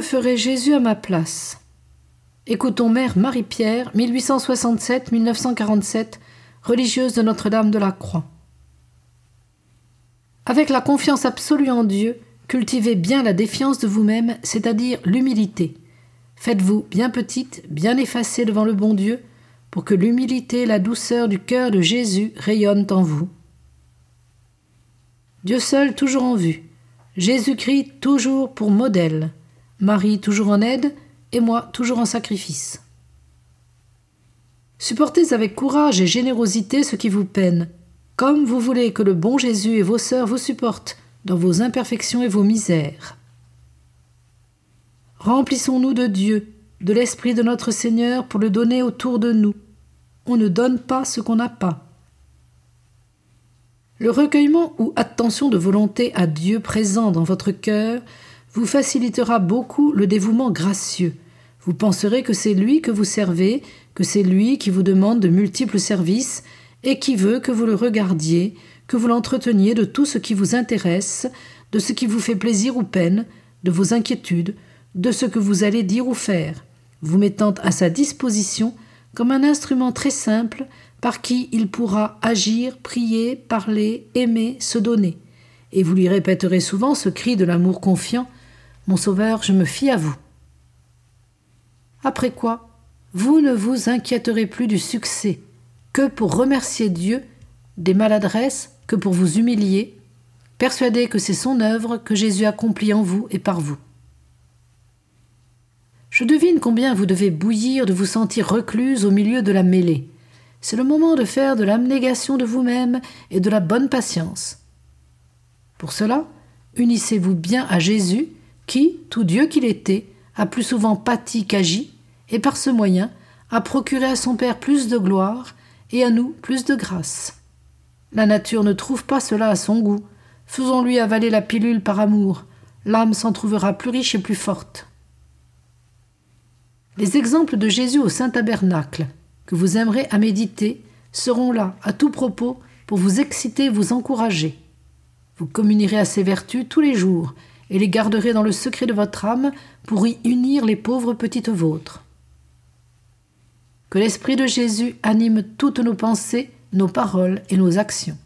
ferait Jésus à ma place? Écoutons Mère Marie-Pierre, 1867-1947, religieuse de Notre-Dame de la Croix. Avec la confiance absolue en Dieu, cultivez bien la défiance de vous-même, c'est-à-dire l'humilité. Faites-vous bien petite, bien effacée devant le bon Dieu, pour que l'humilité et la douceur du cœur de Jésus rayonnent en vous. Dieu seul toujours en vue, Jésus-Christ toujours pour modèle, Marie toujours en aide, et moi toujours en sacrifice. Supportez avec courage et générosité ce qui vous peine, comme vous voulez que le bon Jésus et vos sœurs vous supportent dans vos imperfections et vos misères. Remplissons-nous de Dieu, de l'Esprit de notre Seigneur pour le donner autour de nous. On ne donne pas ce qu'on n'a pas. Le recueillement ou attention de volonté à Dieu présent dans votre cœur vous facilitera beaucoup le dévouement gracieux. Vous penserez que c'est lui que vous servez, que c'est lui qui vous demande de multiples services et qui veut que vous le regardiez, que vous l'entreteniez de tout ce qui vous intéresse, de ce qui vous fait plaisir ou peine, de vos inquiétudes, de ce que vous allez dire ou faire, vous mettant à sa disposition comme un instrument très simple par qui il pourra agir, prier, parler, aimer, se donner. Et vous lui répéterez souvent ce cri de l'amour confiant mon Sauveur, je me fie à vous. Après quoi, vous ne vous inquiéterez plus du succès, que pour remercier Dieu, des maladresses, que pour vous humilier, persuadé que c'est son œuvre que Jésus accomplit en vous et par vous. Je devine combien vous devez bouillir de vous sentir recluse au milieu de la mêlée. C'est le moment de faire de l'abnégation de vous-même et de la bonne patience. Pour cela, unissez-vous bien à Jésus qui, tout Dieu qu'il était, a plus souvent pâti qu'agi, et par ce moyen a procuré à son Père plus de gloire et à nous plus de grâce. La nature ne trouve pas cela à son goût. Faisons-lui avaler la pilule par amour, l'âme s'en trouvera plus riche et plus forte. Les exemples de Jésus au Saint Tabernacle, que vous aimerez à méditer, seront là, à tout propos, pour vous exciter et vous encourager. Vous communierez à ses vertus tous les jours, et les garderez dans le secret de votre âme pour y unir les pauvres petites vôtres. Que l'Esprit de Jésus anime toutes nos pensées, nos paroles et nos actions.